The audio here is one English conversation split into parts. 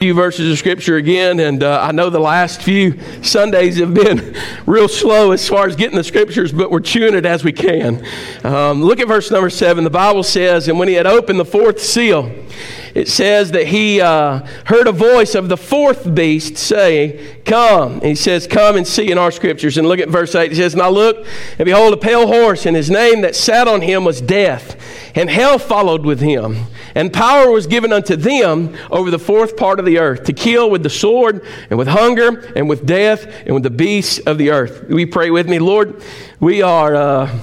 few verses of scripture again and uh, i know the last few sundays have been real slow as far as getting the scriptures but we're chewing it as we can. Um, look at verse number seven. The bible says and when he had opened the fourth seal it says that he uh, heard a voice of the fourth beast say, Come. And he says, Come and see in our scriptures. And look at verse 8. He says, And I looked, and behold, a pale horse, and his name that sat on him was Death. And hell followed with him. And power was given unto them over the fourth part of the earth to kill with the sword, and with hunger, and with death, and with the beasts of the earth. We pray with me, Lord. We are. Uh,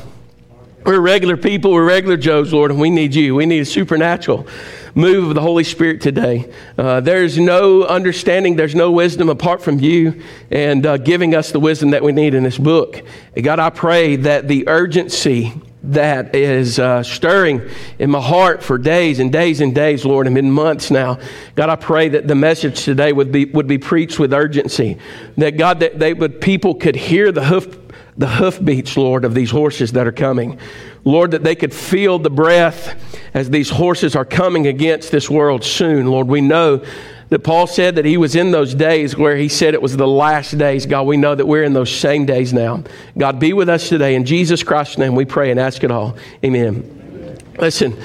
we're regular people, we're regular Joes, Lord, and we need you. We need a supernatural move of the Holy Spirit today. Uh, there's no understanding, there's no wisdom apart from you and uh, giving us the wisdom that we need in this book. God, I pray that the urgency that is uh, stirring in my heart for days and days and days, Lord, and in months now. God, I pray that the message today would be would be preached with urgency. That God, that they would people could hear the hoof the hoofbeats, Lord, of these horses that are coming. Lord, that they could feel the breath as these horses are coming against this world soon. Lord, we know that Paul said that he was in those days where he said it was the last days. God, we know that we're in those same days now. God, be with us today. In Jesus Christ's name, we pray and ask it all. Amen. Listen,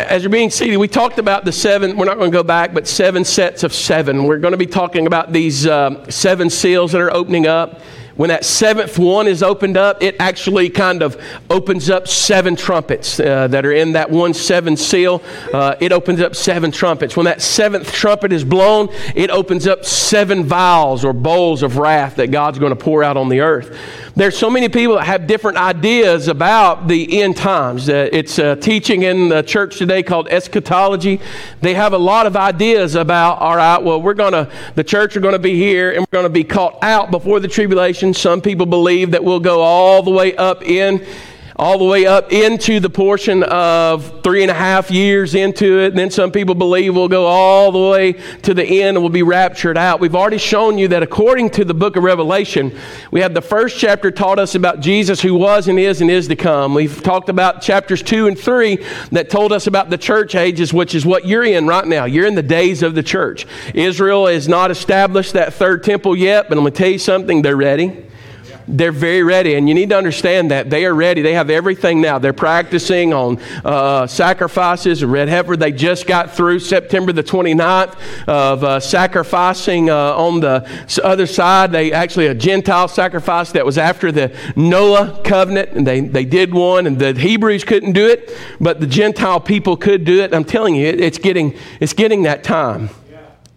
as you're being seated, we talked about the seven, we're not going to go back, but seven sets of seven. We're going to be talking about these uh, seven seals that are opening up. When that seventh one is opened up, it actually kind of opens up seven trumpets uh, that are in that one seven seal. Uh, it opens up seven trumpets. When that seventh trumpet is blown, it opens up seven vials or bowls of wrath that God's going to pour out on the earth. There's so many people that have different ideas about the end times. Uh, it's a teaching in the church today called eschatology. They have a lot of ideas about, all right, well, we're going to, the church are going to be here and we're going to be caught out before the tribulation. Some people believe that we'll go all the way up in all the way up into the portion of three and a half years into it. And then some people believe we'll go all the way to the end and we'll be raptured out. We've already shown you that according to the book of Revelation, we have the first chapter taught us about Jesus who was and is and is to come. We've talked about chapters two and three that told us about the church ages, which is what you're in right now. You're in the days of the church. Israel has not established that third temple yet, but I'm going to tell you something, they're ready. They're very ready, and you need to understand that they are ready. They have everything now. They're practicing on uh, sacrifices, red heifer. They just got through September the 29th of uh, sacrificing uh, on the other side. They actually a Gentile sacrifice that was after the Noah covenant, and they, they did one, and the Hebrews couldn't do it, but the Gentile people could do it. I'm telling you, it, it's getting it's getting that time.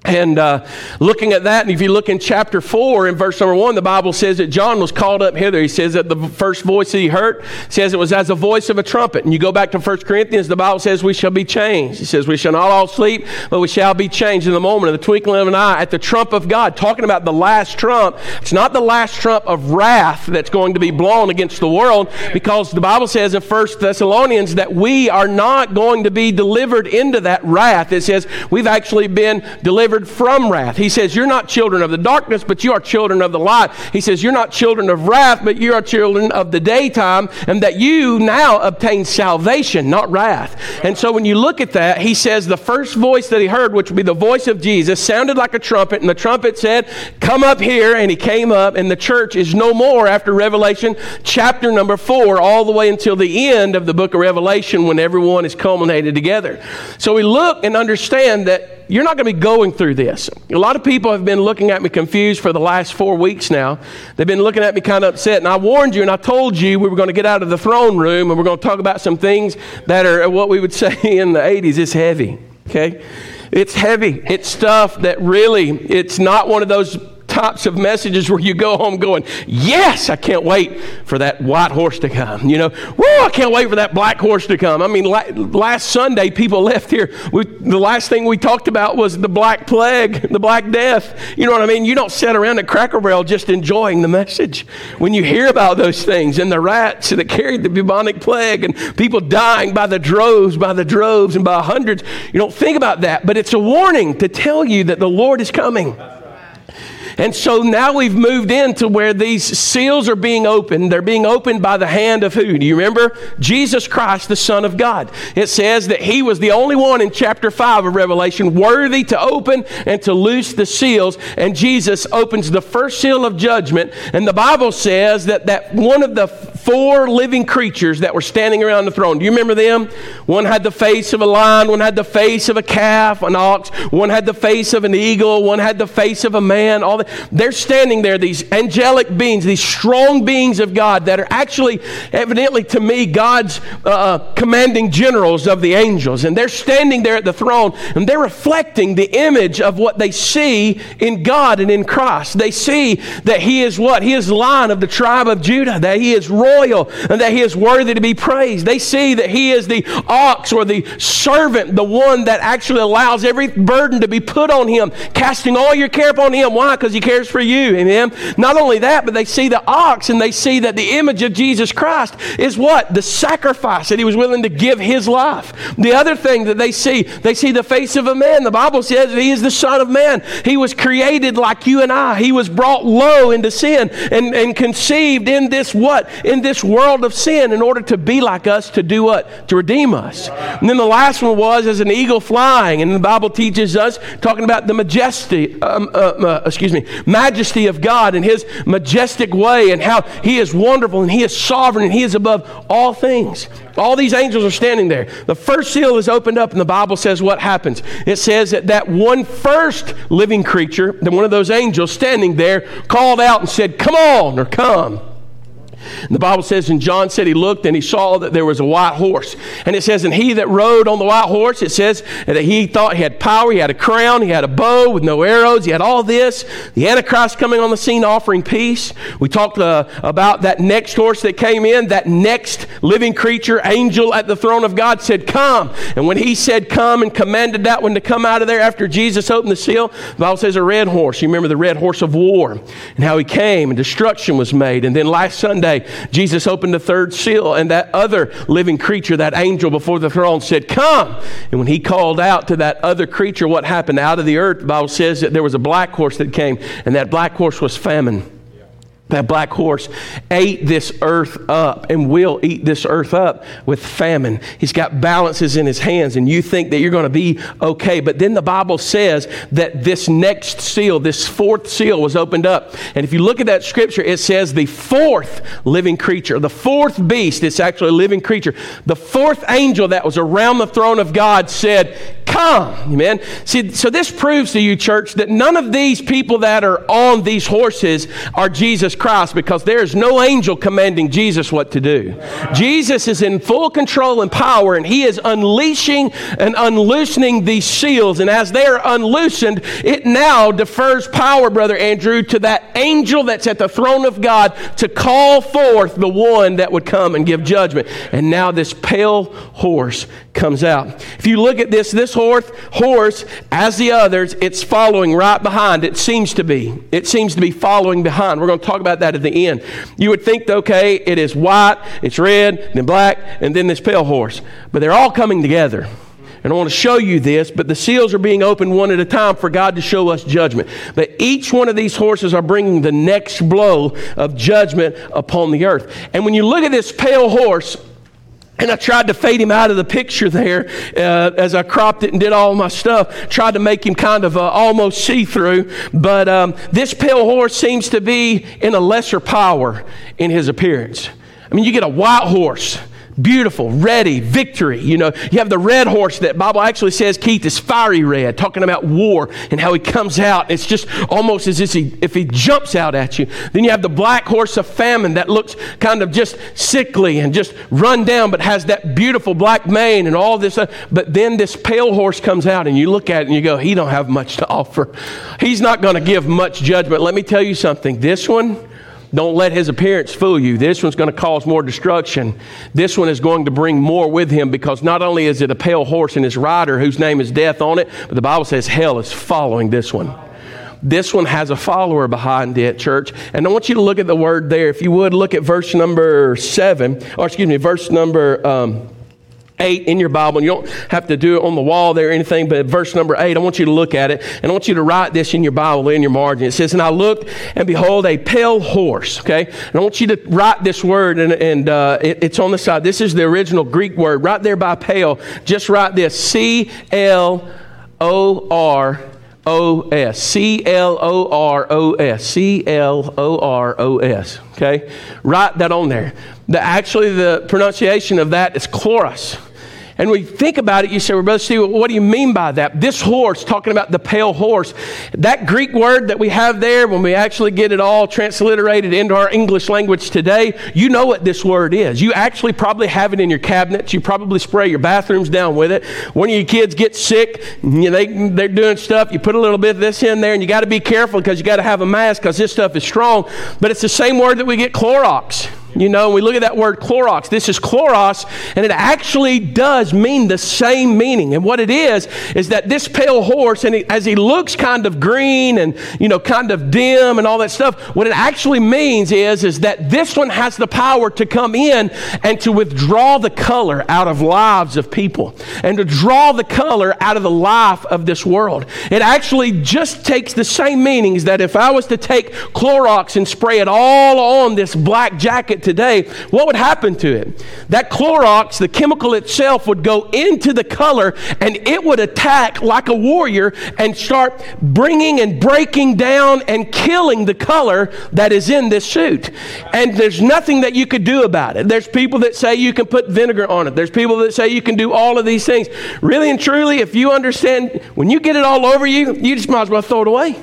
And uh, looking at that, and if you look in chapter 4, in verse number 1, the Bible says that John was called up hither. He says that the first voice that he heard says it was as the voice of a trumpet. And you go back to 1 Corinthians, the Bible says we shall be changed. He says we shall not all sleep, but we shall be changed in the moment, of the twinkling of an eye, at the trump of God. Talking about the last trump. It's not the last trump of wrath that's going to be blown against the world, because the Bible says in 1 Thessalonians that we are not going to be delivered into that wrath. It says we've actually been delivered delivered from wrath. He says, You're not children of the darkness, but you are children of the light. He says, You're not children of wrath, but you are children of the daytime, and that you now obtain salvation, not wrath. And so when you look at that, he says, The first voice that he heard, which would be the voice of Jesus, sounded like a trumpet, and the trumpet said, Come up here. And he came up, and the church is no more after Revelation chapter number four, all the way until the end of the book of Revelation when everyone is culminated together. So we look and understand that you're not going to be going through this. A lot of people have been looking at me confused for the last four weeks now. They've been looking at me kind of upset. And I warned you and I told you we were going to get out of the throne room and we're going to talk about some things that are what we would say in the 80s is heavy. Okay? It's heavy. It's stuff that really, it's not one of those types of messages where you go home going, Yes, I can't wait for that white horse to come. You know, whoa, I can't wait for that black horse to come. I mean, last Sunday, people left here. We, the last thing we talked about was the black plague, the black death. You know what I mean? You don't sit around at Cracker Barrel just enjoying the message. When you hear about those things and the rats that carried the bubonic plague and people dying by the droves, by the droves, and by hundreds, you don't think about that. But it's a warning to tell you that the Lord is coming. And so now we've moved into where these seals are being opened. They're being opened by the hand of who? Do you remember? Jesus Christ, the Son of God. It says that he was the only one in chapter 5 of Revelation worthy to open and to loose the seals. And Jesus opens the first seal of judgment. And the Bible says that, that one of the four living creatures that were standing around the throne, do you remember them? One had the face of a lion, one had the face of a calf, an ox, one had the face of an eagle, one had the face of a man. All the, they're standing there, these angelic beings, these strong beings of God that are actually, evidently to me, God's uh, uh, commanding generals of the angels. And they're standing there at the throne and they're reflecting the image of what they see in God and in Christ. They see that He is what? He is lion of the tribe of Judah, that He is royal, and that He is worthy to be praised. They see that He is the ox or the servant, the one that actually allows every burden to be put on Him, casting all your care upon Him. Why? Because He cares for you. Amen. Not only that, but they see the ox and they see that the image of Jesus Christ is what? The sacrifice that He was willing to give His life. The other thing that they see, they see the face of a man. The Bible says He is the Son of Man. He was created like you and I. He was brought low into sin and, and conceived in this what? In this world of sin in order to be like us, to do what? To redeem us. And then the last one was as an eagle flying. And the Bible teaches us, talking about the majesty, um, uh, uh, excuse me, majesty of God and His majestic way and how He is wonderful and He is sovereign and He is above all things. All these angels are standing there. The first seal is opened up, and the Bible says what happens. It says that that one first living creature, that one of those angels standing there, called out and said, Come on, or come. And the Bible says, and John said he looked and he saw that there was a white horse. And it says, and he that rode on the white horse, it says that he thought he had power, he had a crown, he had a bow with no arrows, he had all this. The Antichrist coming on the scene offering peace. We talked uh, about that next horse that came in, that next living creature, angel at the throne of God said, Come. And when he said, Come, and commanded that one to come out of there after Jesus opened the seal, the Bible says a red horse. You remember the red horse of war and how he came and destruction was made. And then last Sunday, Jesus opened the third seal, and that other living creature, that angel before the throne, said, Come. And when he called out to that other creature, what happened? Out of the earth, the Bible says that there was a black horse that came, and that black horse was famine. That black horse ate this earth up and will eat this earth up with famine. He's got balances in his hands, and you think that you're going to be okay. But then the Bible says that this next seal, this fourth seal, was opened up. And if you look at that scripture, it says the fourth living creature, the fourth beast, it's actually a living creature. The fourth angel that was around the throne of God said, Come. Amen. See, so this proves to you, church, that none of these people that are on these horses are Jesus Christ because there is no angel commanding Jesus what to do. Jesus is in full control and power, and he is unleashing and unloosening these seals. And as they are unloosened, it now defers power, Brother Andrew, to that angel that's at the throne of God to call forth the one that would come and give judgment. And now this pale horse comes out. If you look at this, this horse, horse, as the others, it's following right behind. It seems to be. It seems to be following behind. We're going to talk about that at the end. You would think, okay, it is white, it's red, then black, and then this pale horse. But they're all coming together. And I want to show you this, but the seals are being opened one at a time for God to show us judgment. But each one of these horses are bringing the next blow of judgment upon the earth. And when you look at this pale horse, and I tried to fade him out of the picture there uh, as I cropped it and did all my stuff. Tried to make him kind of uh, almost see through. But um, this pale horse seems to be in a lesser power in his appearance. I mean, you get a white horse beautiful, ready, victory. You know, you have the red horse that Bible actually says, Keith, is fiery red, talking about war and how he comes out. It's just almost as if he, if he jumps out at you. Then you have the black horse of famine that looks kind of just sickly and just run down, but has that beautiful black mane and all this. Uh, but then this pale horse comes out and you look at it and you go, he don't have much to offer. He's not going to give much judgment. Let me tell you something. This one, don't let his appearance fool you. This one's going to cause more destruction. This one is going to bring more with him because not only is it a pale horse and his rider whose name is death on it, but the Bible says hell is following this one. This one has a follower behind it, church. And I want you to look at the word there. If you would, look at verse number seven, or excuse me, verse number. Um, 8 in your Bible, you don't have to do it on the wall there or anything, but verse number 8, I want you to look at it, and I want you to write this in your Bible, in your margin. It says, And I looked, and behold, a pale horse, okay? And I want you to write this word, and, and uh, it, it's on the side. This is the original Greek word, right there by pale. Just write this C L O R O S. C L O R O S. C L O R O S. Okay? Write that on there. The, actually, the pronunciation of that is chloros. And we think about it, you say, well, Brother Steve, what do you mean by that? This horse, talking about the pale horse, that Greek word that we have there, when we actually get it all transliterated into our English language today, you know what this word is. You actually probably have it in your cabinets. You probably spray your bathrooms down with it. When your kids get sick, you know, they, they're doing stuff, you put a little bit of this in there, and you got to be careful because you got to have a mask because this stuff is strong. But it's the same word that we get Clorox. You know, we look at that word Clorox. This is chloros, and it actually does mean the same meaning. And what it is, is that this pale horse, and he, as he looks kind of green and, you know, kind of dim and all that stuff, what it actually means is, is that this one has the power to come in and to withdraw the color out of lives of people and to draw the color out of the life of this world. It actually just takes the same meanings that if I was to take Clorox and spray it all on this black jacket today, what would happen to it? That Clorox, the chemical itself, would go into the color and it would attack like a warrior and start bringing and breaking down and killing the color that is in this suit. And there's nothing that you could do about it. There's people that say you can put vinegar on it, there's people that say you can do all of these things. Really and truly, if you understand, when you get it all over you, you just might as well throw it away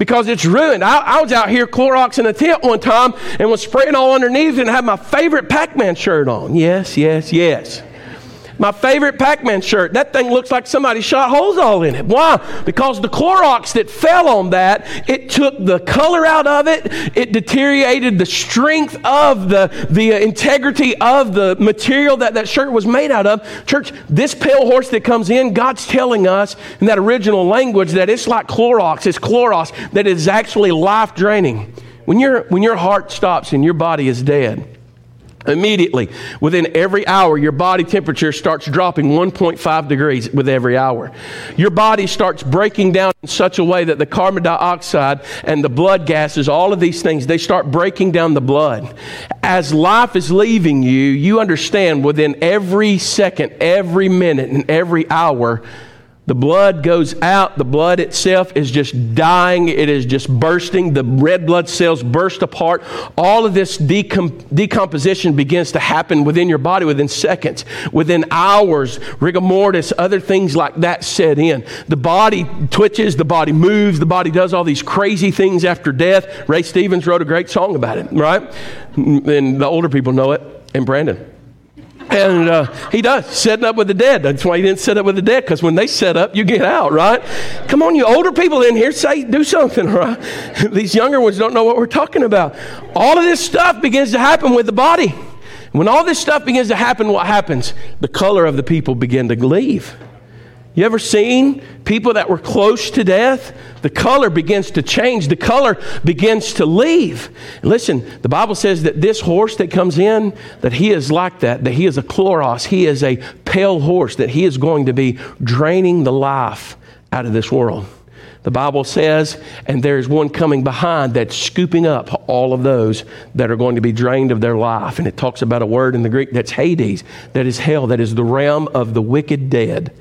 because it's ruined. I, I, was out here Clorox in a tent one time and was spraying all underneath and had my favorite Pac Man shirt on. Yes, yes, yes. My favorite Pac Man shirt. That thing looks like somebody shot holes all in it. Why? Because the Clorox that fell on that, it took the color out of it, it deteriorated the strength of the, the integrity of the material that that shirt was made out of. Church, this pale horse that comes in, God's telling us in that original language that it's like Clorox, it's Chloros, that is actually life draining. When, your when your heart stops and your body is dead, Immediately, within every hour, your body temperature starts dropping 1.5 degrees with every hour. Your body starts breaking down in such a way that the carbon dioxide and the blood gases, all of these things, they start breaking down the blood. As life is leaving you, you understand within every second, every minute, and every hour, the blood goes out. The blood itself is just dying. It is just bursting. The red blood cells burst apart. All of this decom- decomposition begins to happen within your body within seconds, within hours. Rigor mortis, other things like that set in. The body twitches, the body moves, the body does all these crazy things after death. Ray Stevens wrote a great song about it, right? And the older people know it, and Brandon. And uh, he does, setting up with the dead. That's why he didn't set up with the dead, because when they set up, you get out, right? Come on, you older people in here, say, do something, right? These younger ones don't know what we're talking about. All of this stuff begins to happen with the body. When all this stuff begins to happen, what happens? The color of the people begin to leave. You ever seen people that were close to death? The color begins to change. The color begins to leave. Listen, the Bible says that this horse that comes in, that he is like that, that he is a chloros, he is a pale horse, that he is going to be draining the life out of this world. The Bible says, and there's one coming behind that's scooping up all of those that are going to be drained of their life. And it talks about a word in the Greek that's Hades, that is hell, that is the realm of the wicked dead.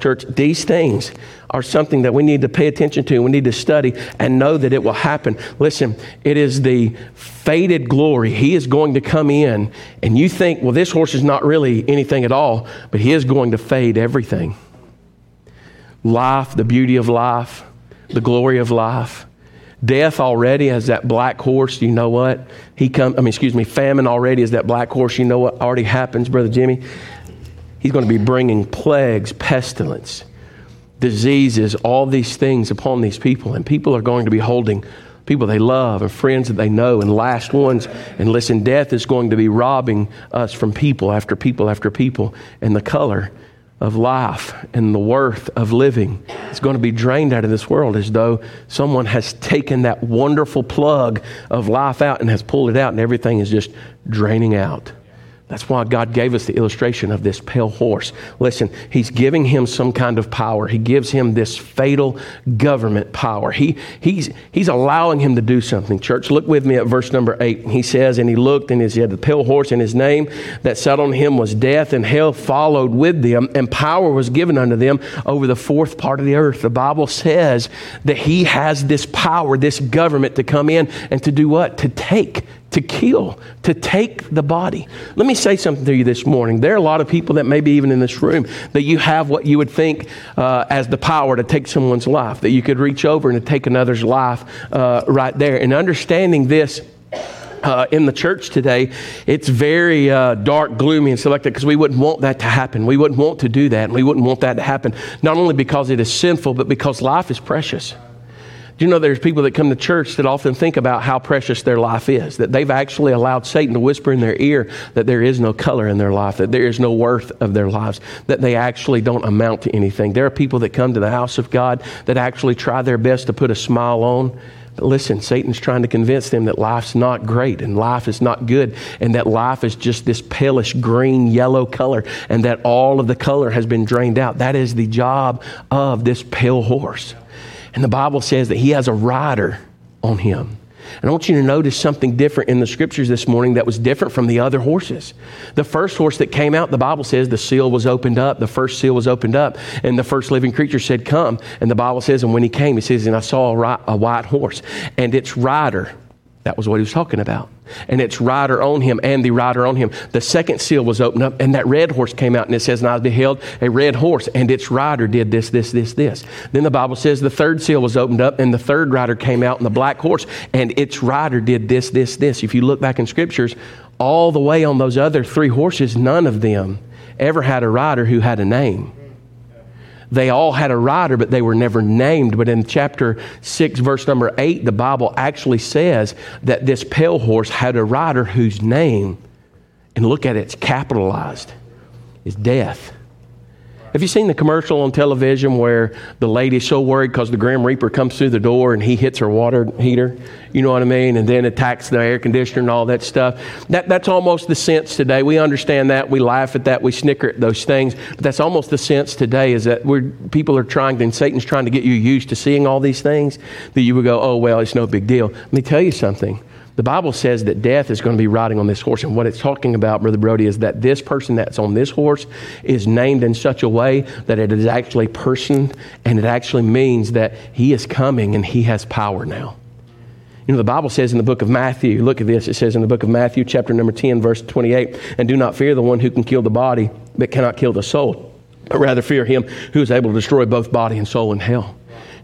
Church, these things are something that we need to pay attention to. We need to study and know that it will happen. Listen, it is the faded glory. He is going to come in, and you think, well, this horse is not really anything at all, but he is going to fade everything life, the beauty of life, the glory of life. Death already as that black horse, you know what? He come I mean excuse me, famine already as that black horse, you know what already happens, brother Jimmy? He's going to be bringing plagues, pestilence, diseases, all these things upon these people. And people are going to be holding people they love and friends that they know and last ones. And listen, death is going to be robbing us from people after people after people. And the color of life and the worth of living is going to be drained out of this world as though someone has taken that wonderful plug of life out and has pulled it out and everything is just draining out. That's why God gave us the illustration of this pale horse. Listen, He's giving him some kind of power. He gives him this fatal government power. He, he's, he's allowing him to do something. Church, look with me at verse number eight. He says, And he looked, and he had the pale horse, and his name that sat on him was death, and hell followed with them, and power was given unto them over the fourth part of the earth. The Bible says that he has this power, this government to come in and to do what? To take to kill, to take the body. Let me say something to you this morning. There are a lot of people that maybe even in this room that you have what you would think uh, as the power to take someone's life, that you could reach over and take another's life uh, right there. And understanding this, uh, in the church today, it's very uh, dark, gloomy, and stuff like that because we wouldn't want that to happen. We wouldn't want to do that, and we wouldn't want that to happen, not only because it is sinful, but because life is precious. Do you know there's people that come to church that often think about how precious their life is? That they've actually allowed Satan to whisper in their ear that there is no color in their life, that there is no worth of their lives, that they actually don't amount to anything. There are people that come to the house of God that actually try their best to put a smile on. But listen, Satan's trying to convince them that life's not great and life is not good and that life is just this palish green, yellow color and that all of the color has been drained out. That is the job of this pale horse. And the Bible says that he has a rider on him. And I want you to notice something different in the scriptures this morning that was different from the other horses. The first horse that came out, the Bible says the seal was opened up. The first seal was opened up, and the first living creature said, Come. And the Bible says, and when he came, he says, And I saw a, white horse, and its rider that was what he was talking about. And its rider on him and the rider on him. The second seal was opened up, and that red horse came out, and it says, And I beheld a red horse, and its rider did this, this, this, this. Then the Bible says the third seal was opened up, and the third rider came out, and the black horse, and its rider did this, this, this. If you look back in scriptures, all the way on those other three horses, none of them ever had a rider who had a name. They all had a rider, but they were never named. But in chapter 6, verse number 8, the Bible actually says that this pale horse had a rider whose name, and look at it, it's capitalized, is death. Have you seen the commercial on television where the lady's so worried because the Grim Reaper comes through the door and he hits her water heater? You know what I mean? And then attacks the air conditioner and all that stuff. That, that's almost the sense today. We understand that. We laugh at that. We snicker at those things. But that's almost the sense today is that we're, people are trying, and Satan's trying to get you used to seeing all these things that you would go, oh, well, it's no big deal. Let me tell you something. The Bible says that death is going to be riding on this horse. And what it's talking about, Brother Brody, is that this person that's on this horse is named in such a way that it is actually person and it actually means that he is coming and he has power now. You know, the Bible says in the book of Matthew, look at this, it says in the book of Matthew, chapter number 10, verse 28, and do not fear the one who can kill the body, but cannot kill the soul, but rather fear him who is able to destroy both body and soul in hell.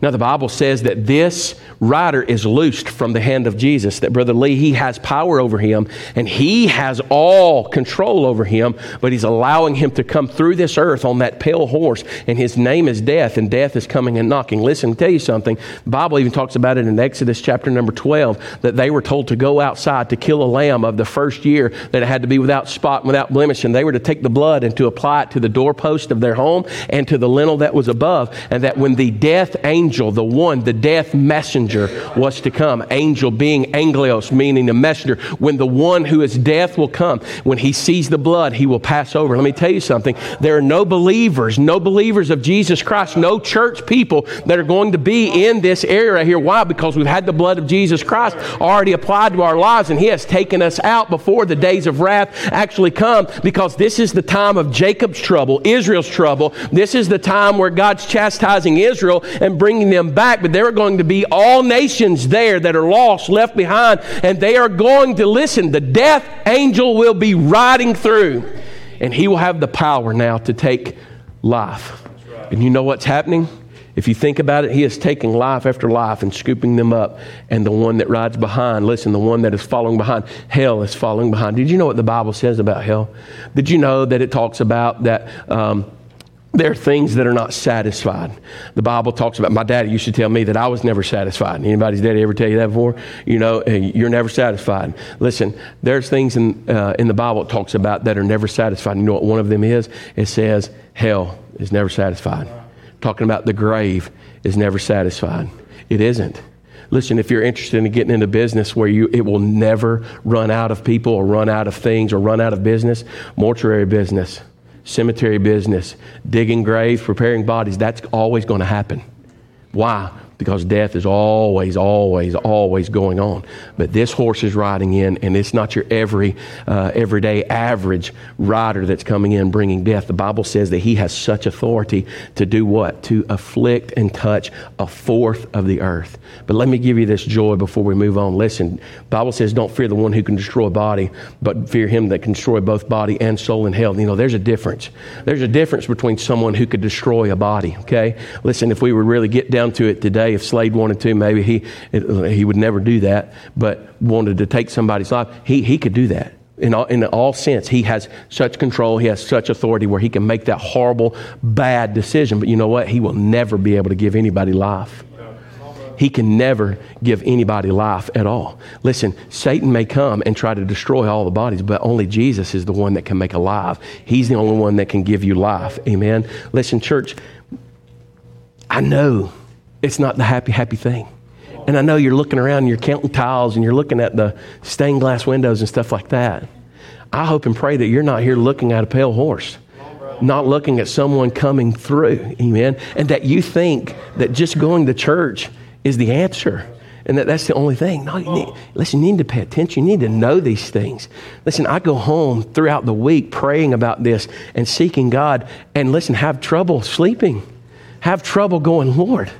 Now, the Bible says that this rider is loosed from the hand of Jesus, that Brother Lee, he has power over him, and he has all control over him, but he's allowing him to come through this earth on that pale horse, and his name is death, and death is coming and knocking. Listen, I'll tell you something. The Bible even talks about it in Exodus chapter number 12, that they were told to go outside to kill a lamb of the first year, that it had to be without spot and without blemish, and they were to take the blood and to apply it to the doorpost of their home and to the lintel that was above, and that when the death angel angel, the one, the death messenger, was to come. Angel being angelos, meaning the messenger. When the one who is death will come, when he sees the blood, he will pass over. Let me tell you something. There are no believers, no believers of Jesus Christ, no church people that are going to be in this area right here. Why? Because we've had the blood of Jesus Christ already applied to our lives, and he has taken us out before the days of wrath actually come, because this is the time of Jacob's trouble, Israel's trouble. This is the time where God's chastising Israel and bringing bringing them back, but there are going to be all nations there that are lost, left behind, and they are going to listen. The death angel will be riding through, and he will have the power now to take life. And you know what's happening? If you think about it, he is taking life after life and scooping them up. And the one that rides behind, listen, the one that is following behind, hell is following behind. Did you know what the Bible says about hell? Did you know that it talks about that? Um, there are things that are not satisfied. The Bible talks about, my daddy used to tell me that I was never satisfied. Anybody's daddy ever tell you that before? You know, you're never satisfied. Listen, there's things in, uh, in the Bible it talks about that are never satisfied. You know what one of them is? It says hell is never satisfied. Talking about the grave is never satisfied. It isn't. Listen, if you're interested in getting into business where you, it will never run out of people or run out of things or run out of business, mortuary business, cemetery business, digging graves, preparing bodies, that's always going to happen. Why? Because death is always, always, always going on. But this horse is riding in, and it's not your every, uh, everyday average rider that's coming in bringing death. The Bible says that he has such authority to do what? To afflict and touch a fourth of the earth. But let me give you this joy before we move on. Listen, Bible says, don't fear the one who can destroy body, but fear him that can destroy both body and soul in hell. You know, there's a difference. There's a difference between someone who could destroy a body, okay? Listen, if we would really get down to it today, if Slade wanted to, maybe he, he would never do that, but wanted to take somebody's life, he, he could do that in all, in all sense. He has such control, he has such authority where he can make that horrible, bad decision. But you know what? He will never be able to give anybody life. He can never give anybody life at all. Listen, Satan may come and try to destroy all the bodies, but only Jesus is the one that can make alive. He's the only one that can give you life. Amen. Listen, church, I know it's not the happy, happy thing. And I know you're looking around and you're counting tiles and you're looking at the stained glass windows and stuff like that. I hope and pray that you're not here looking at a pale horse, not looking at someone coming through. Amen. And that you think that just going to church is the answer and that that's the only thing. No, you need, listen, you need to pay attention. You need to know these things. Listen, I go home throughout the week praying about this and seeking God, and listen, have trouble sleeping, have trouble going, Lord,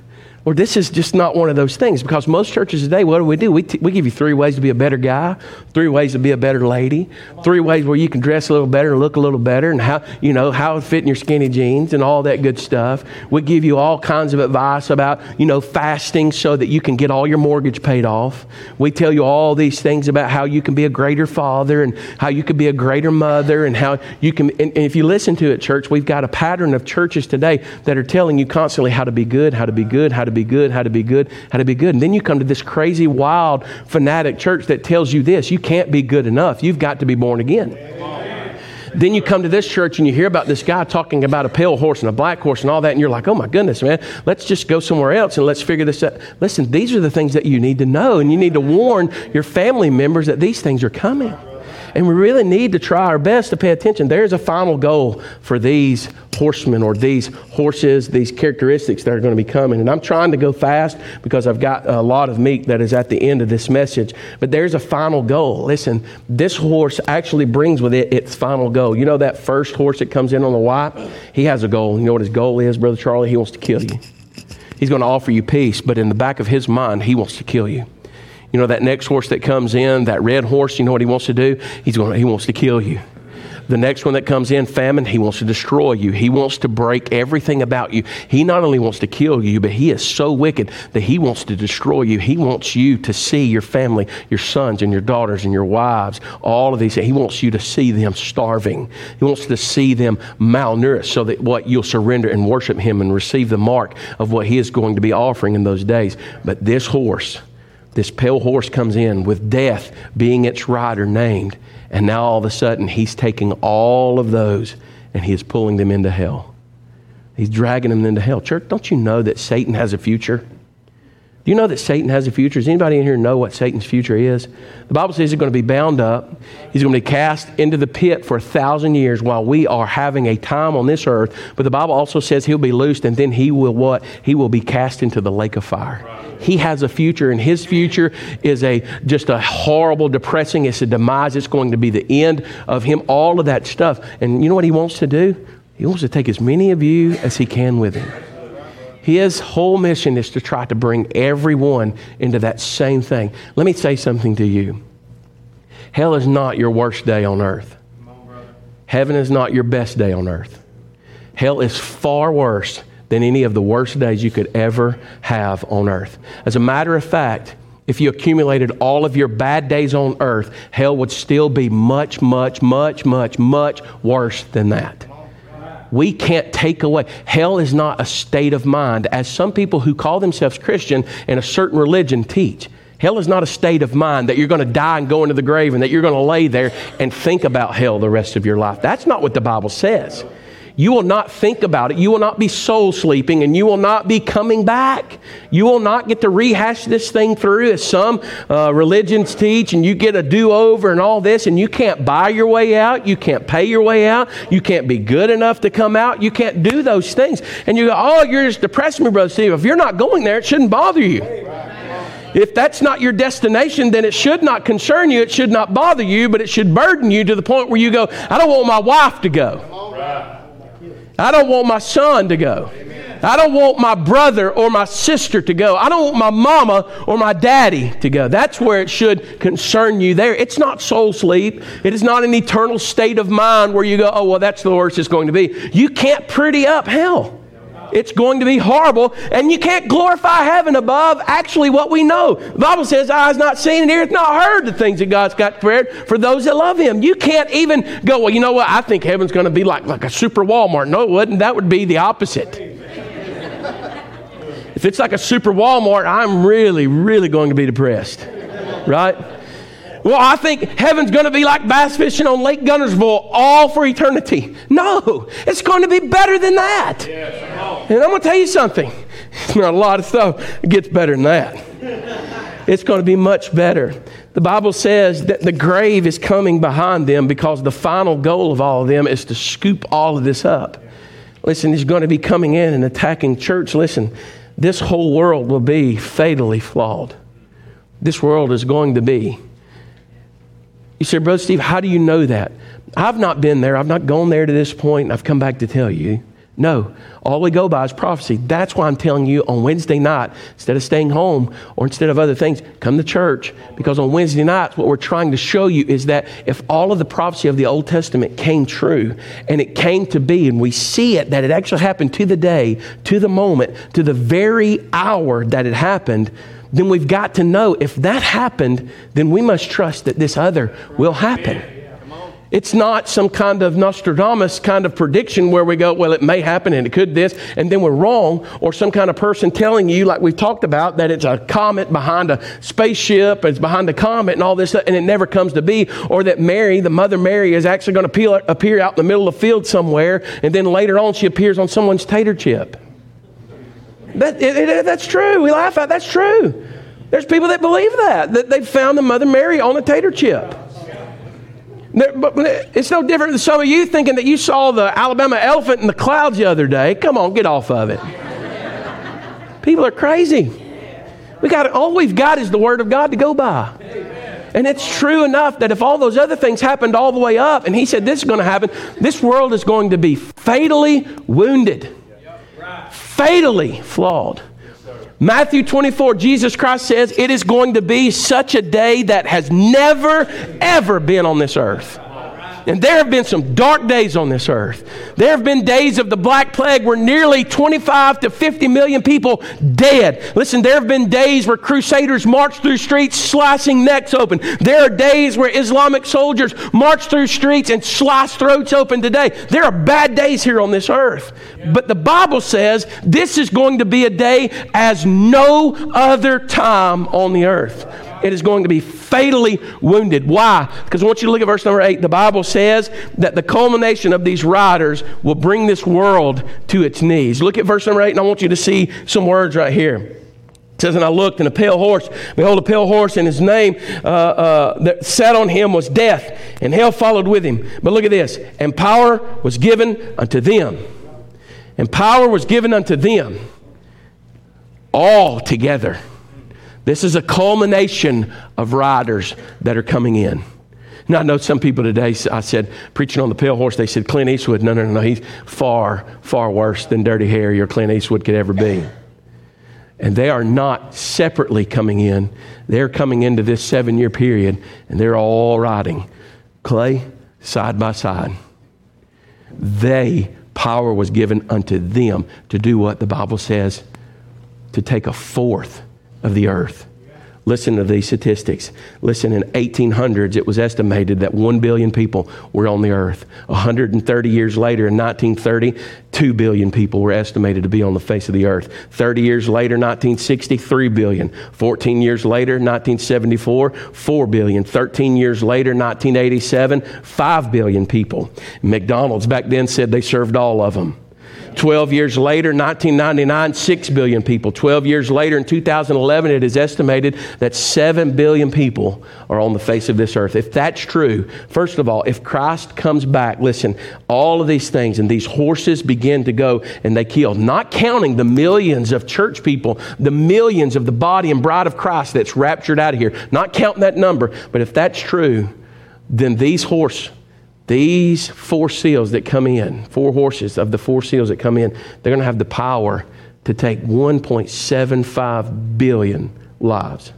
or this is just not one of those things because most churches today, what do we do? We, t- we give you three ways to be a better guy, three ways to be a better lady, three ways where you can dress a little better and look a little better, and how you know how to fit in your skinny jeans and all that good stuff. We give you all kinds of advice about you know fasting so that you can get all your mortgage paid off. We tell you all these things about how you can be a greater father and how you can be a greater mother and how you can. And, and if you listen to it, church, we've got a pattern of churches today that are telling you constantly how to be good, how to be good, how to be good, how to be good, how to be good. And then you come to this crazy, wild, fanatic church that tells you this you can't be good enough. You've got to be born again. Then you come to this church and you hear about this guy talking about a pale horse and a black horse and all that, and you're like, oh my goodness, man, let's just go somewhere else and let's figure this out. Listen, these are the things that you need to know, and you need to warn your family members that these things are coming. And we really need to try our best to pay attention. There's a final goal for these horsemen or these horses, these characteristics that are going to be coming. And I'm trying to go fast because I've got a lot of meat that is at the end of this message. But there's a final goal. Listen, this horse actually brings with it its final goal. You know that first horse that comes in on the white? He has a goal. You know what his goal is, Brother Charlie? He wants to kill you. He's going to offer you peace, but in the back of his mind, he wants to kill you. You know, that next horse that comes in, that red horse, you know what he wants to do? He's going, he wants to kill you. The next one that comes in, famine, he wants to destroy you. He wants to break everything about you. He not only wants to kill you, but he is so wicked that he wants to destroy you. He wants you to see your family, your sons and your daughters and your wives, all of these. He wants you to see them starving. He wants to see them malnourished so that what you'll surrender and worship him and receive the mark of what he is going to be offering in those days. But this horse, this pale horse comes in with death being its rider named. And now all of a sudden, he's taking all of those and he is pulling them into hell. He's dragging them into hell. Church, don't you know that Satan has a future? Do you know that Satan has a future? Does anybody in here know what Satan's future is? The Bible says he's going to be bound up. He's going to be cast into the pit for a thousand years while we are having a time on this earth. But the Bible also says he'll be loosed and then he will what? He will be cast into the lake of fire. He has a future, and his future is a just a horrible, depressing. It's a demise. It's going to be the end of him. All of that stuff. And you know what he wants to do? He wants to take as many of you as he can with him. His whole mission is to try to bring everyone into that same thing. Let me say something to you. Hell is not your worst day on earth. Heaven is not your best day on earth. Hell is far worse than any of the worst days you could ever have on earth. As a matter of fact, if you accumulated all of your bad days on earth, hell would still be much, much, much, much, much worse than that. We can't take away. Hell is not a state of mind, as some people who call themselves Christian in a certain religion teach. Hell is not a state of mind that you're going to die and go into the grave and that you're going to lay there and think about hell the rest of your life. That's not what the Bible says. You will not think about it. You will not be soul sleeping and you will not be coming back. You will not get to rehash this thing through as some uh, religions teach and you get a do over and all this and you can't buy your way out. You can't pay your way out. You can't be good enough to come out. You can't do those things. And you go, oh, you're just depressing me, Brother Steve. If you're not going there, it shouldn't bother you. If that's not your destination, then it should not concern you. It should not bother you, but it should burden you to the point where you go, I don't want my wife to go. I don't want my son to go. I don't want my brother or my sister to go. I don't want my mama or my daddy to go. That's where it should concern you there. It's not soul sleep. It is not an eternal state of mind where you go, oh, well, that's the worst it's going to be. You can't pretty up hell. It's going to be horrible, and you can't glorify heaven above actually what we know. The Bible says, Eyes not seen and ears not heard the things that God's got prepared for those that love Him. You can't even go, Well, you know what? I think heaven's going to be like, like a super Walmart. No, it wouldn't. That would be the opposite. if it's like a super Walmart, I'm really, really going to be depressed. Right? Well, I think heaven's going to be like bass fishing on Lake Guntersville all for eternity. No, it's going to be better than that. Yes, and I'm going to tell you something. It's not a lot of stuff. It gets better than that. It's going to be much better. The Bible says that the grave is coming behind them because the final goal of all of them is to scoop all of this up. Listen, he's going to be coming in and attacking church. Listen, this whole world will be fatally flawed. This world is going to be you say, Brother Steve, how do you know that? I've not been there. I've not gone there to this point, and I've come back to tell you. No, all we go by is prophecy. That's why I'm telling you on Wednesday night, instead of staying home or instead of other things, come to church. Because on Wednesday nights, what we're trying to show you is that if all of the prophecy of the Old Testament came true and it came to be, and we see it, that it actually happened to the day, to the moment, to the very hour that it happened, then we've got to know if that happened, then we must trust that this other will happen. It's not some kind of Nostradamus kind of prediction where we go, well, it may happen and it could this, and then we're wrong, or some kind of person telling you, like we've talked about, that it's a comet behind a spaceship, it's behind a comet and all this, and it never comes to be, or that Mary, the Mother Mary, is actually going to appear out in the middle of the field somewhere, and then later on she appears on someone's tater chip. That, it, it, that's true. We laugh at That's true. There's people that believe that, that they found the Mother Mary on a tater chip. But it's no different than some of you thinking that you saw the Alabama elephant in the clouds the other day. Come on, get off of it. People are crazy. We got all we've got is the Word of God to go by. And it's true enough that if all those other things happened all the way up, and he said this is going to happen, this world is going to be fatally wounded fatally flawed. Matthew 24, Jesus Christ says, It is going to be such a day that has never, ever been on this earth. And there have been some dark days on this earth. There have been days of the Black Plague where nearly 25 to 50 million people dead. Listen, there have been days where crusaders marched through streets slicing necks open. There are days where Islamic soldiers march through streets and slice throats open today. There are bad days here on this earth. But the Bible says this is going to be a day as no other time on the earth it is going to be fatally wounded. Why? Because I want you to look at verse number 8. The Bible says that the culmination of these riders will bring this world to its knees. Look at verse number 8, and I want you to see some words right here. It says, And I looked, and a pale horse, behold, a pale horse, and his name uh, uh, that sat on him was death, and hell followed with him. But look at this, and power was given unto them. And power was given unto them all together this is a culmination of riders that are coming in. Now, I know some people today, I said, preaching on the pale horse, they said, Clint Eastwood. No, no, no, no. He's far, far worse than Dirty Harry or Clint Eastwood could ever be. And they are not separately coming in. They're coming into this seven year period, and they're all riding clay side by side. They, power was given unto them to do what the Bible says to take a fourth of the earth. Listen to these statistics. Listen, in 1800s, it was estimated that 1 billion people were on the earth. 130 years later, in 1930, 2 billion people were estimated to be on the face of the earth. 30 years later, 1960, 3 billion. 14 years later, 1974, 4 billion. 13 years later, 1987, 5 billion people. McDonald's back then said they served all of them. 12 years later, 1999, 6 billion people. 12 years later, in 2011, it is estimated that 7 billion people are on the face of this earth. If that's true, first of all, if Christ comes back, listen, all of these things and these horses begin to go and they kill, not counting the millions of church people, the millions of the body and bride of Christ that's raptured out of here, not counting that number, but if that's true, then these horse these four seals that come in, four horses of the four seals that come in, they're going to have the power to take 1.75 billion lives.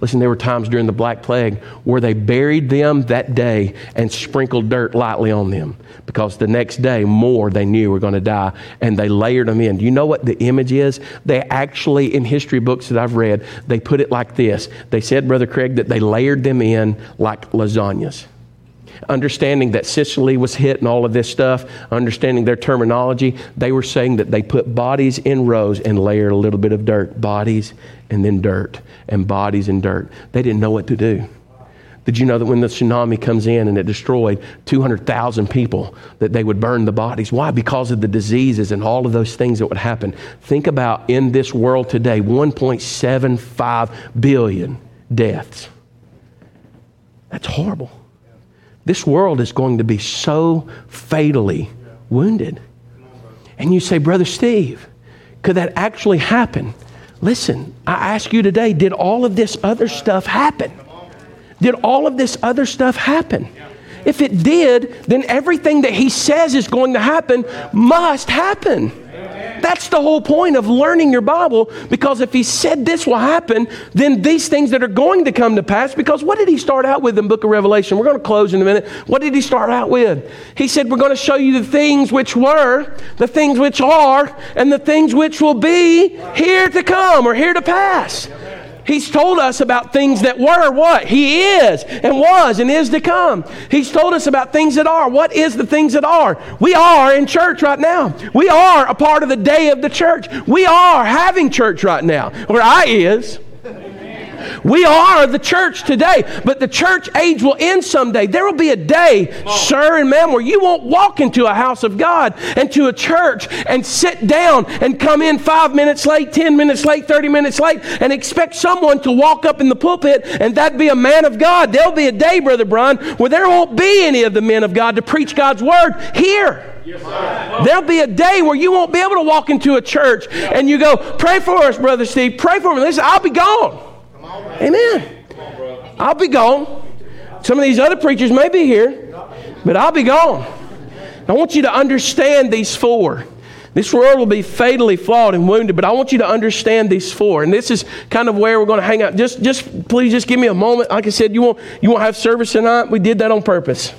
Listen, there were times during the Black Plague where they buried them that day and sprinkled dirt lightly on them because the next day more they knew were going to die and they layered them in. Do you know what the image is? They actually, in history books that I've read, they put it like this. They said, Brother Craig, that they layered them in like lasagnas understanding that Sicily was hit and all of this stuff, understanding their terminology, they were saying that they put bodies in rows and layered a little bit of dirt, bodies and then dirt, and bodies and dirt. They didn't know what to do. Did you know that when the tsunami comes in and it destroyed 200,000 people, that they would burn the bodies? Why? Because of the diseases and all of those things that would happen. Think about in this world today 1.75 billion deaths. That's horrible. This world is going to be so fatally wounded. And you say, Brother Steve, could that actually happen? Listen, I ask you today, did all of this other stuff happen? Did all of this other stuff happen? If it did, then everything that he says is going to happen must happen. That's the whole point of learning your Bible because if he said this will happen, then these things that are going to come to pass, because what did he start out with in book of Revelation? We're going to close in a minute. What did he start out with? He said, We're going to show you the things which were, the things which are, and the things which will be here to come or here to pass. He's told us about things that were what? He is and was and is to come. He's told us about things that are. What is the things that are? We are in church right now. We are a part of the day of the church. We are having church right now, where I is. We are the church today, but the church age will end someday. There will be a day, sir and ma'am, where you won't walk into a house of God and to a church and sit down and come in five minutes late, 10 minutes late, 30 minutes late, and expect someone to walk up in the pulpit and that be a man of God. There'll be a day, Brother Brian, where there won't be any of the men of God to preach God's word here. Yes, There'll be a day where you won't be able to walk into a church and you go, Pray for us, Brother Steve. Pray for me. Listen, I'll be gone. Amen. I'll be gone. Some of these other preachers may be here, but I'll be gone. I want you to understand these four. This world will be fatally flawed and wounded, but I want you to understand these four. And this is kind of where we're going to hang out. Just, just please, just give me a moment. Like I said, you won't, you won't have service tonight. We did that on purpose.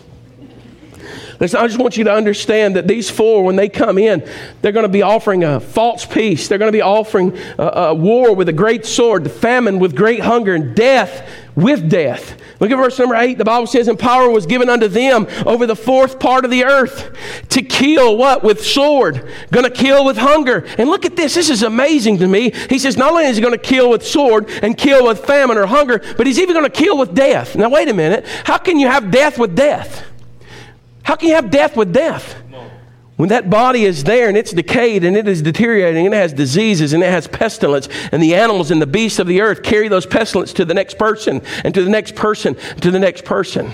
Listen, I just want you to understand that these four, when they come in, they're going to be offering a false peace. They're going to be offering a, a war with a great sword, famine with great hunger, and death with death. Look at verse number eight. The Bible says, And power was given unto them over the fourth part of the earth to kill what? With sword. Going to kill with hunger. And look at this. This is amazing to me. He says, Not only is he going to kill with sword and kill with famine or hunger, but he's even going to kill with death. Now, wait a minute. How can you have death with death? How can you have death with death? When that body is there and it's decayed and it is deteriorating and it has diseases and it has pestilence, and the animals and the beasts of the earth carry those pestilence to the next person and to the next person to the next person.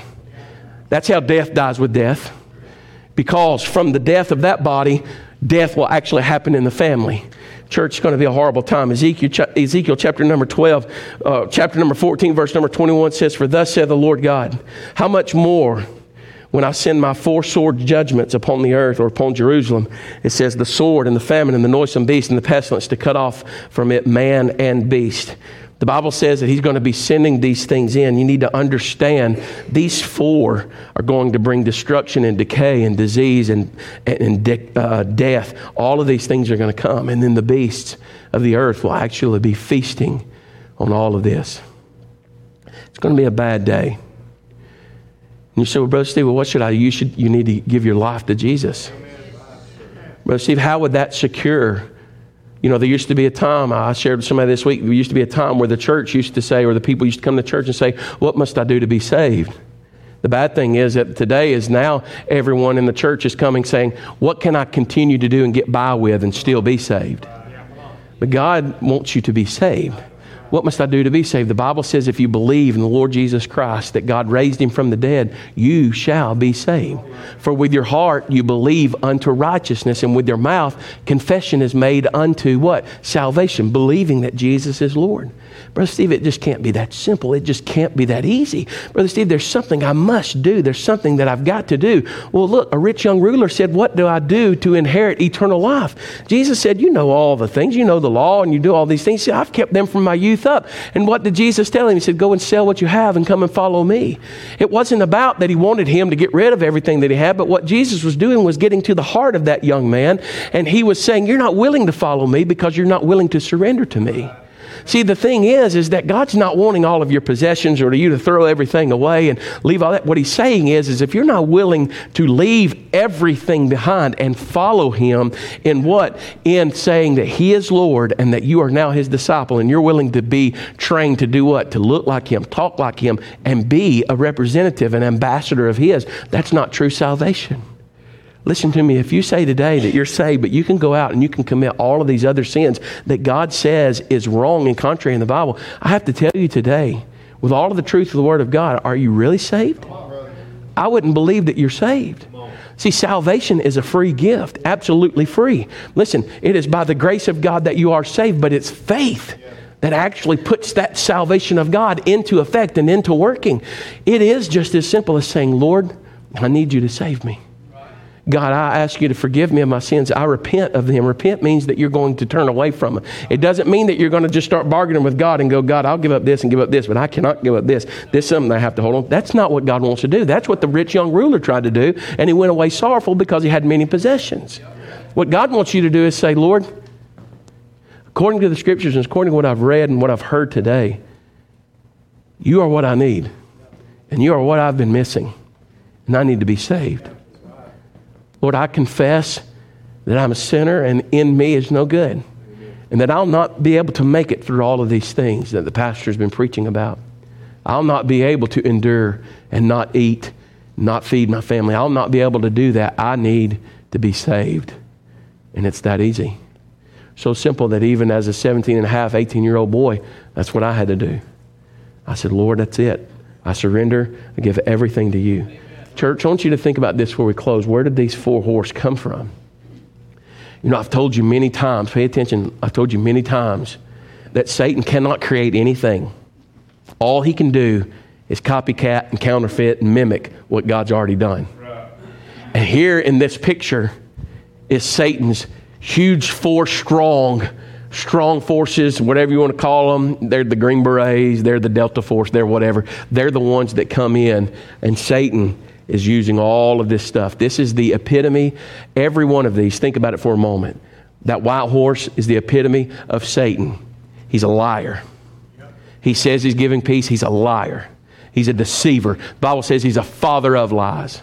That's how death dies with death. Because from the death of that body, death will actually happen in the family. Church is going to be a horrible time. Ezekiel, Ezekiel chapter number 12, uh, chapter number 14, verse number 21 says, For thus saith the Lord God, how much more when I send my four sword judgments upon the earth or upon Jerusalem, it says the sword and the famine and the noisome beast and the pestilence to cut off from it man and beast. The Bible says that He's going to be sending these things in. You need to understand these four are going to bring destruction and decay and disease and, and de- uh, death. All of these things are going to come. And then the beasts of the earth will actually be feasting on all of this. It's going to be a bad day. And you say, well, Brother Steve, well, what should I? You, should, you need to give your life to Jesus. Brother Steve, how would that secure? You know, there used to be a time, I shared with somebody this week, there used to be a time where the church used to say, or the people used to come to church and say, What must I do to be saved? The bad thing is that today is now everyone in the church is coming saying, What can I continue to do and get by with and still be saved? But God wants you to be saved. What must I do to be saved? The Bible says if you believe in the Lord Jesus Christ, that God raised him from the dead, you shall be saved. For with your heart you believe unto righteousness, and with your mouth confession is made unto what? Salvation, believing that Jesus is Lord. Brother Steve, it just can't be that simple. It just can't be that easy. Brother Steve, there's something I must do. There's something that I've got to do. Well, look, a rich young ruler said, What do I do to inherit eternal life? Jesus said, You know all the things. You know the law and you do all these things. He said, I've kept them from my youth up. And what did Jesus tell him? He said, Go and sell what you have and come and follow me. It wasn't about that he wanted him to get rid of everything that he had, but what Jesus was doing was getting to the heart of that young man. And he was saying, You're not willing to follow me because you're not willing to surrender to me. See, the thing is, is that God's not wanting all of your possessions or to you to throw everything away and leave all that. What He's saying is, is if you're not willing to leave everything behind and follow Him in what? In saying that He is Lord and that you are now His disciple and you're willing to be trained to do what? To look like Him, talk like Him, and be a representative, an ambassador of His. That's not true salvation. Listen to me. If you say today that you're saved, but you can go out and you can commit all of these other sins that God says is wrong and contrary in the Bible, I have to tell you today, with all of the truth of the Word of God, are you really saved? I wouldn't believe that you're saved. See, salvation is a free gift, absolutely free. Listen, it is by the grace of God that you are saved, but it's faith that actually puts that salvation of God into effect and into working. It is just as simple as saying, Lord, I need you to save me. God, I ask you to forgive me of my sins. I repent of them. Repent means that you're going to turn away from them. It doesn't mean that you're going to just start bargaining with God and go, God, I'll give up this and give up this, but I cannot give up this. This is something I have to hold on. That's not what God wants to do. That's what the rich young ruler tried to do, and he went away sorrowful because he had many possessions. What God wants you to do is say, Lord, according to the scriptures and according to what I've read and what I've heard today, you are what I need, and you are what I've been missing, and I need to be saved. Lord, I confess that I'm a sinner and in me is no good. And that I'll not be able to make it through all of these things that the pastor's been preaching about. I'll not be able to endure and not eat, not feed my family. I'll not be able to do that. I need to be saved. And it's that easy. So simple that even as a 17 and a half, 18 year old boy, that's what I had to do. I said, Lord, that's it. I surrender. I give everything to you. Church, I want you to think about this before we close. Where did these four horse come from? You know, I've told you many times, pay attention, I've told you many times that Satan cannot create anything. All he can do is copycat and counterfeit and mimic what God's already done. And here in this picture is Satan's huge, four strong, strong forces, whatever you want to call them. They're the Green Berets, they're the Delta Force, they're whatever. They're the ones that come in, and Satan is using all of this stuff. This is the epitome, every one of these. Think about it for a moment. That white horse is the epitome of Satan. He's a liar. He says he's giving peace, he's a liar. He's a deceiver. The Bible says he's a father of lies.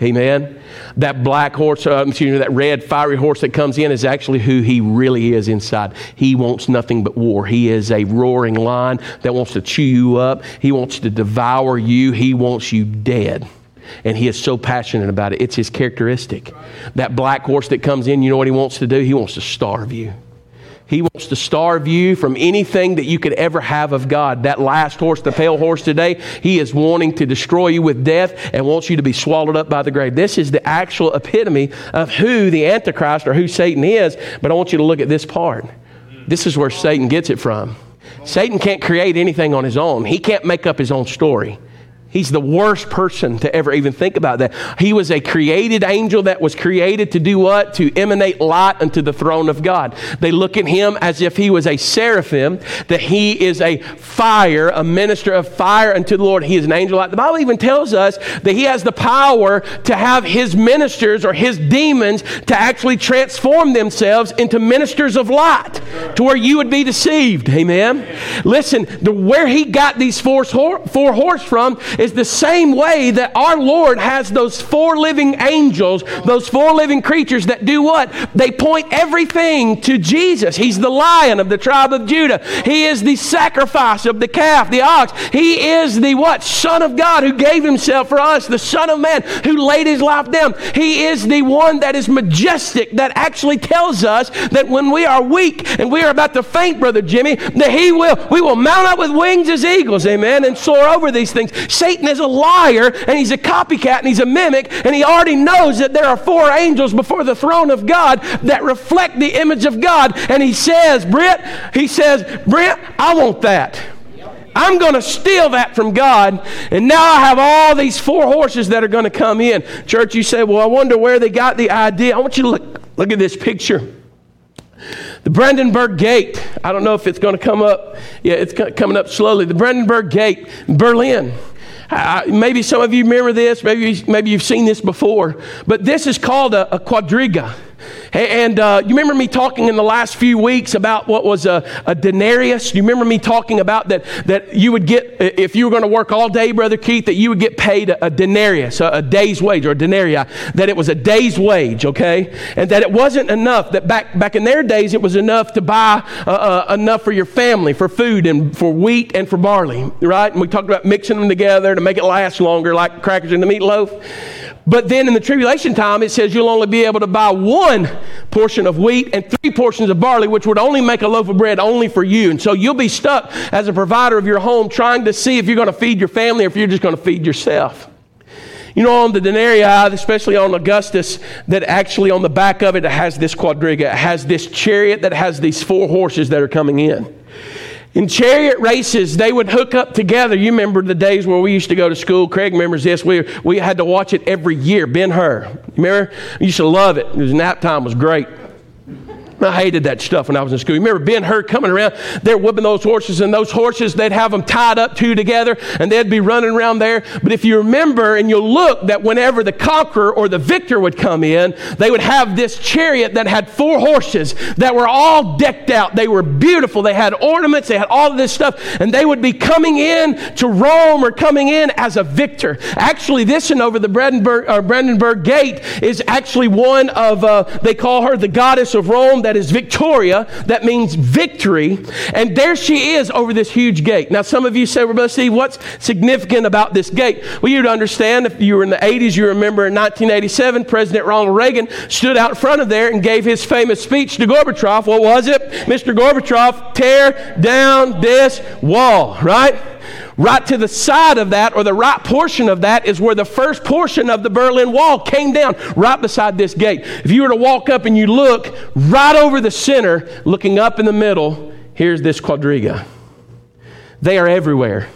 Amen. That black horse, uh, excuse me, that red fiery horse that comes in is actually who he really is inside. He wants nothing but war. He is a roaring lion that wants to chew you up. He wants to devour you. He wants you dead and he is so passionate about it. It's his characteristic. That black horse that comes in, you know what he wants to do? He wants to starve you. He wants to starve you from anything that you could ever have of God. That last horse, the pale horse today, he is wanting to destroy you with death and wants you to be swallowed up by the grave. This is the actual epitome of who the Antichrist or who Satan is. But I want you to look at this part. This is where Satan gets it from. Satan can't create anything on his own, he can't make up his own story. He's the worst person to ever even think about that. He was a created angel that was created to do what? To emanate light unto the throne of God. They look at him as if he was a seraphim, that he is a fire, a minister of fire unto the Lord. He is an angel. The Bible even tells us that he has the power to have his ministers or his demons to actually transform themselves into ministers of light to where you would be deceived. Amen. Listen, the, where he got these four, four horse from is the same way that our Lord has those four living angels, those four living creatures that do what? They point everything to Jesus. He's the lion of the tribe of Judah. He is the sacrifice of the calf, the ox. He is the what? Son of God who gave himself for us, the Son of Man who laid his life down. He is the one that is majestic, that actually tells us that when we are weak and we are about to faint, Brother Jimmy, that he will, we will mount up with wings as eagles, amen, and soar over these things. Satan is a liar and he's a copycat and he's a mimic and he already knows that there are four angels before the throne of God that reflect the image of God. And he says, Brent, he says, Brent, I want that. I'm going to steal that from God. And now I have all these four horses that are going to come in. Church, you say, well, I wonder where they got the idea. I want you to look, look at this picture. The Brandenburg Gate. I don't know if it's going to come up. Yeah, it's coming up slowly. The Brandenburg Gate, Berlin. Uh, maybe some of you remember this. Maybe, maybe you've seen this before. But this is called a, a quadriga. And uh, you remember me talking in the last few weeks about what was a, a denarius? You remember me talking about that, that you would get, if you were going to work all day, Brother Keith, that you would get paid a, a denarius, a, a, day's wage, or a denarii, that it was a day's wage, okay? And that it wasn't enough, that back, back in their days, it was enough to buy uh, uh, enough for your family, for food, and for wheat and for barley, right? And we talked about mixing them together to make it last longer, like crackers in the meatloaf. But then in the tribulation time, it says you'll only be able to buy one portion of wheat and three portions of barley, which would only make a loaf of bread only for you. And so you'll be stuck as a provider of your home trying to see if you're going to feed your family or if you're just going to feed yourself. You know, on the denarii, especially on Augustus, that actually on the back of it, it has this quadriga. It has this chariot that has these four horses that are coming in. In chariot races, they would hook up together. You remember the days where we used to go to school. Craig remembers this. We, we had to watch it every year. Ben Hur. Remember? We used to love it. His nap time was great. I hated that stuff when I was in school. You remember Ben Hur coming around, they're whipping those horses, and those horses, they'd have them tied up two together, and they'd be running around there. But if you remember and you'll look that whenever the conqueror or the victor would come in, they would have this chariot that had four horses that were all decked out. They were beautiful. They had ornaments, they had all of this stuff, and they would be coming in to Rome or coming in as a victor. Actually, this one over the Brandenburg, uh, Brandenburg Gate is actually one of, uh, they call her the goddess of Rome. That that is Victoria, that means victory. And there she is over this huge gate. Now, some of you say, well, Steve, what's significant about this gate? Well, you'd understand if you were in the 80s, you remember in 1987, President Ronald Reagan stood out in front of there and gave his famous speech to Gorbachev. What was it? Mr. Gorbachev, tear down this wall, right? Right to the side of that, or the right portion of that, is where the first portion of the Berlin Wall came down, right beside this gate. If you were to walk up and you look right over the center, looking up in the middle, here's this quadriga. They are everywhere.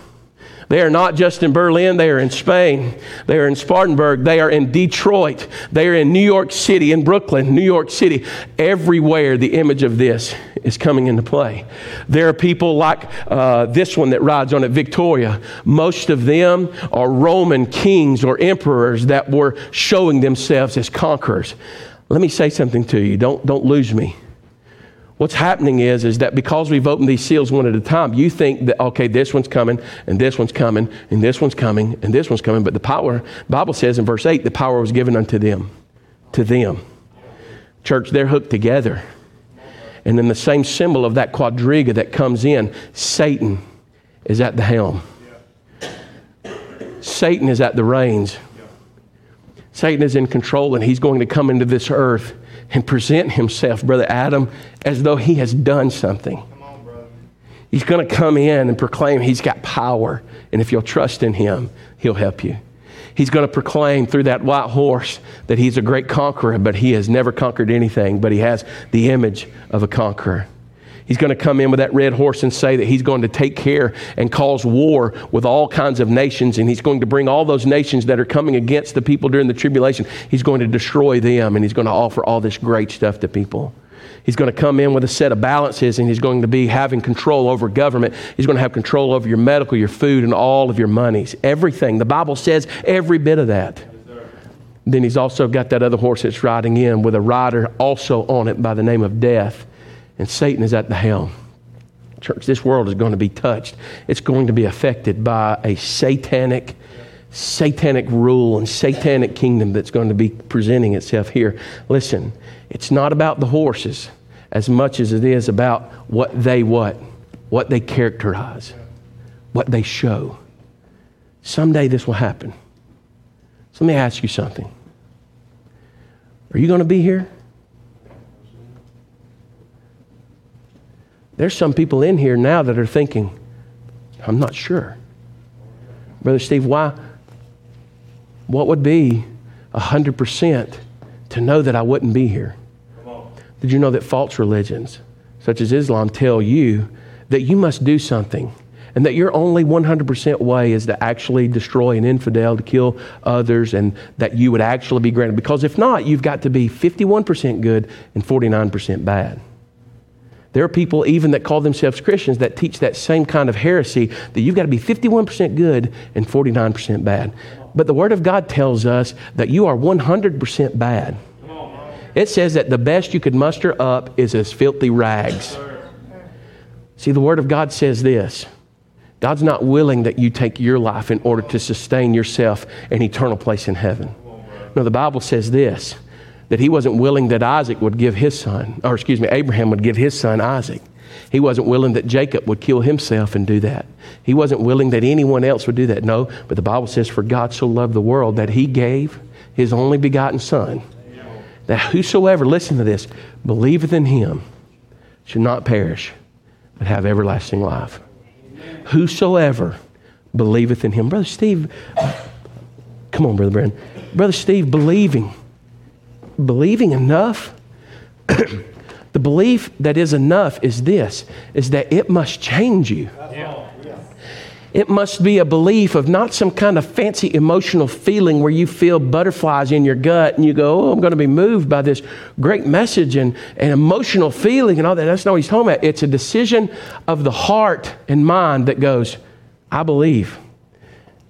They are not just in Berlin, they are in Spain, they are in Spartanburg, they are in Detroit, they are in New York City, in Brooklyn, New York City. Everywhere the image of this is coming into play. There are people like uh, this one that rides on it, Victoria. Most of them are Roman kings or emperors that were showing themselves as conquerors. Let me say something to you. Don't, don't lose me. What's happening is, is that because we've opened these seals one at a time, you think that, okay, this one's coming, and this one's coming, and this one's coming, and this one's coming. But the power, Bible says in verse 8, the power was given unto them. To them. Church, they're hooked together. And then the same symbol of that quadriga that comes in, Satan is at the helm. Satan is at the reins. Satan is in control, and he's going to come into this earth and present himself, Brother Adam, as though he has done something. On, he's going to come in and proclaim he's got power. And if you'll trust in him, he'll help you. He's going to proclaim through that white horse that he's a great conqueror, but he has never conquered anything, but he has the image of a conqueror. He's going to come in with that red horse and say that he's going to take care and cause war with all kinds of nations, and he's going to bring all those nations that are coming against the people during the tribulation, he's going to destroy them, and he's going to offer all this great stuff to people. He's going to come in with a set of balances and he's going to be having control over government. He's going to have control over your medical, your food, and all of your monies. Everything. The Bible says every bit of that. Then he's also got that other horse that's riding in with a rider also on it by the name of death. And Satan is at the helm. Church, this world is going to be touched. It's going to be affected by a satanic, satanic rule and satanic kingdom that's going to be presenting itself here. Listen, it's not about the horses as much as it is about what they what? What they characterize, what they show. Someday this will happen. So let me ask you something. Are you going to be here? There's some people in here now that are thinking, I'm not sure. Brother Steve, why? What would be 100% to know that I wouldn't be here? Did you know that false religions, such as Islam, tell you that you must do something and that your only 100% way is to actually destroy an infidel, to kill others, and that you would actually be granted? Because if not, you've got to be 51% good and 49% bad. There are people even that call themselves Christians that teach that same kind of heresy that you've got to be 51% good and 49% bad. But the Word of God tells us that you are 100% bad. It says that the best you could muster up is as filthy rags. See, the Word of God says this God's not willing that you take your life in order to sustain yourself an eternal place in heaven. No, the Bible says this that he wasn't willing that Isaac would give his son, or excuse me, Abraham would give his son Isaac. He wasn't willing that Jacob would kill himself and do that. He wasn't willing that anyone else would do that. No, but the Bible says, For God so loved the world that he gave his only begotten Son, that whosoever, listen to this, believeth in him should not perish, but have everlasting life. Whosoever believeth in him. Brother Steve, come on, Brother Brandon. Brother Steve, believing believing enough the belief that is enough is this is that it must change you it must be a belief of not some kind of fancy emotional feeling where you feel butterflies in your gut and you go, Oh, I'm going to be moved by this great message and, and emotional feeling and all that. That's not what he's talking about. It's a decision of the heart and mind that goes, I believe.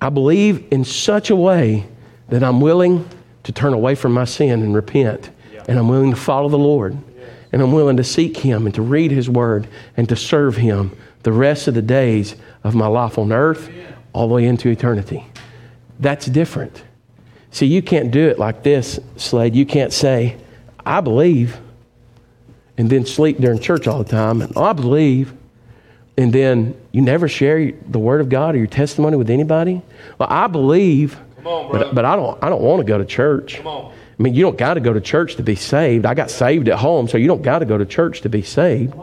I believe in such a way that I'm willing to turn away from my sin and repent. Yeah. And I'm willing to follow the Lord. Yeah. And I'm willing to seek Him and to read His Word and to serve Him the rest of the days of my life on earth all the way into eternity. That's different. See, you can't do it like this, Slade. You can't say, I believe, and then sleep during church all the time, and oh, I believe, and then you never share the Word of God or your testimony with anybody. Well, I believe, on, but, but I don't, I don't want to go to church. I mean, you don't got to go to church to be saved. I got saved at home, so you don't got to go to church to be saved.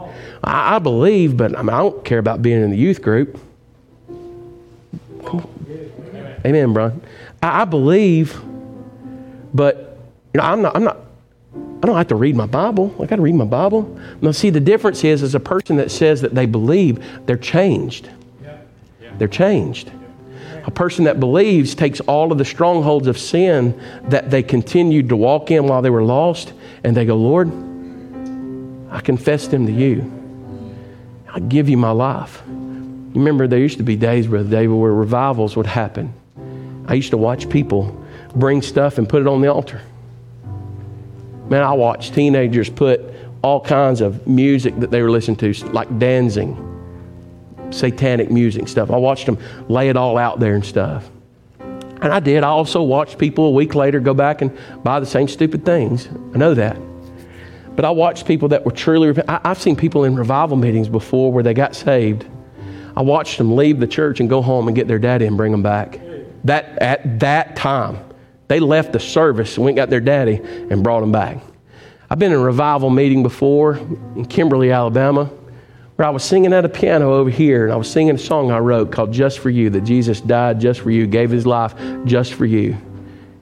I, I believe, but I, mean, I, don't care about being in the youth group. Amen, bro. I, I believe, but you know, I'm not. I'm not. I don't have to read my Bible. I got to read my Bible. Now, see, the difference is, as a person that says that they believe, they're changed. They're changed. A person that believes takes all of the strongholds of sin that they continued to walk in while they were lost, and they go, Lord, I confess them to you. I give you my life. You remember there used to be days, Brother David, where revivals would happen. I used to watch people bring stuff and put it on the altar. Man, I watched teenagers put all kinds of music that they were listening to, like dancing satanic music stuff. I watched them lay it all out there and stuff. And I did. I also watched people a week later go back and buy the same stupid things. I know that. But I watched people that were truly, I've seen people in revival meetings before where they got saved. I watched them leave the church and go home and get their daddy and bring them back. That, at that time, they left the service and went and got their daddy and brought them back. I've been in a revival meeting before in Kimberly, Alabama where I was singing at a piano over here, and I was singing a song I wrote called Just for You, that Jesus died just for you, gave his life just for you.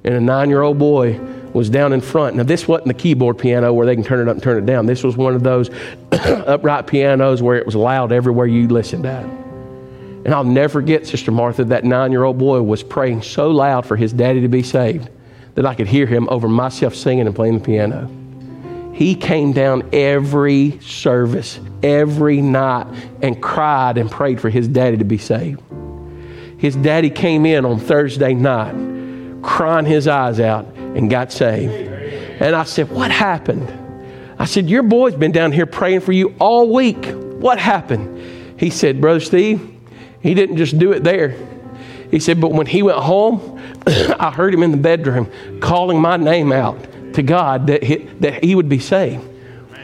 And a nine year old boy was down in front. Now, this wasn't the keyboard piano where they can turn it up and turn it down. This was one of those upright pianos where it was loud everywhere you listened at. And I'll never forget, Sister Martha, that nine year old boy was praying so loud for his daddy to be saved that I could hear him over myself singing and playing the piano. He came down every service, every night, and cried and prayed for his daddy to be saved. His daddy came in on Thursday night, crying his eyes out, and got saved. And I said, What happened? I said, Your boy's been down here praying for you all week. What happened? He said, Brother Steve, he didn't just do it there. He said, But when he went home, I heard him in the bedroom calling my name out to God that he, that he would be saved.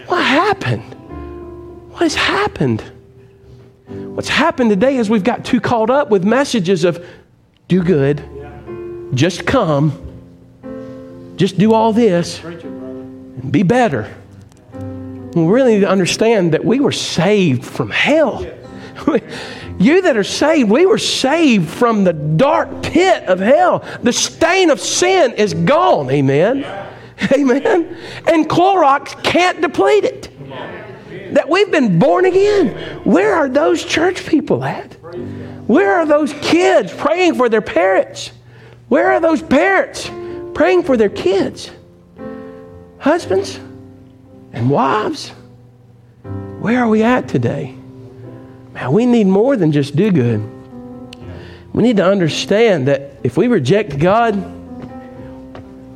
What happened? What has happened? What's happened today is we've got too caught up with messages of do good, just come, just do all this, and be better. We really need to understand that we were saved from hell. You that are saved, we were saved from the dark pit of hell. The stain of sin is gone. Amen. Amen. And Clorox can't deplete it. That we've been born again. Where are those church people at? Where are those kids praying for their parents? Where are those parents praying for their kids? Husbands and wives? Where are we at today? Man, we need more than just do good. We need to understand that if we reject God,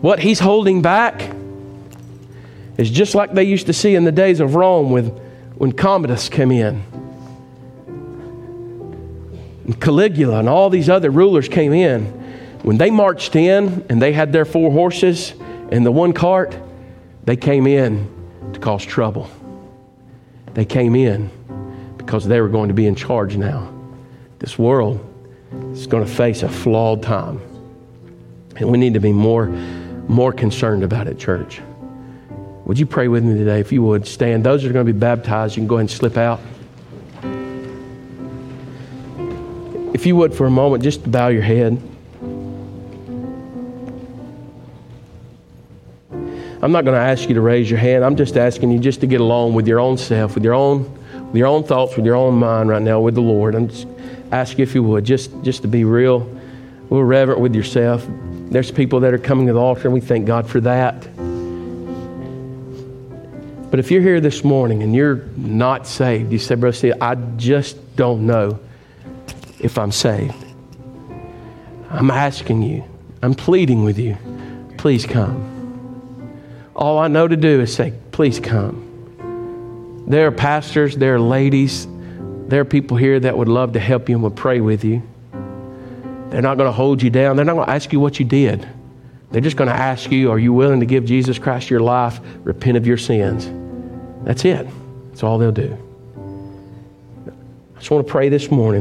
what He's holding back is just like they used to see in the days of Rome with, when Commodus came in. And Caligula and all these other rulers came in. When they marched in and they had their four horses and the one cart, they came in to cause trouble. They came in because they were going to be in charge now. This world is going to face a flawed time. And we need to be more, more concerned about it, church. Would you pray with me today? If you would, stand. Those that are going to be baptized, you can go ahead and slip out. If you would, for a moment, just bow your head. I'm not going to ask you to raise your hand. I'm just asking you just to get along with your own self, with your own, with your own thoughts, with your own mind right now with the Lord. I'm just asking if you would, just, just to be real, real reverent with yourself. There's people that are coming to the altar, and we thank God for that. But if you're here this morning and you're not saved, you say, Brother Steve, I just don't know if I'm saved. I'm asking you, I'm pleading with you, please come. All I know to do is say, please come. There are pastors, there are ladies, there are people here that would love to help you and would pray with you. They're not going to hold you down. They're not going to ask you what you did. They're just going to ask you, are you willing to give Jesus Christ your life, repent of your sins? That's it. That's all they'll do. I just want to pray this morning.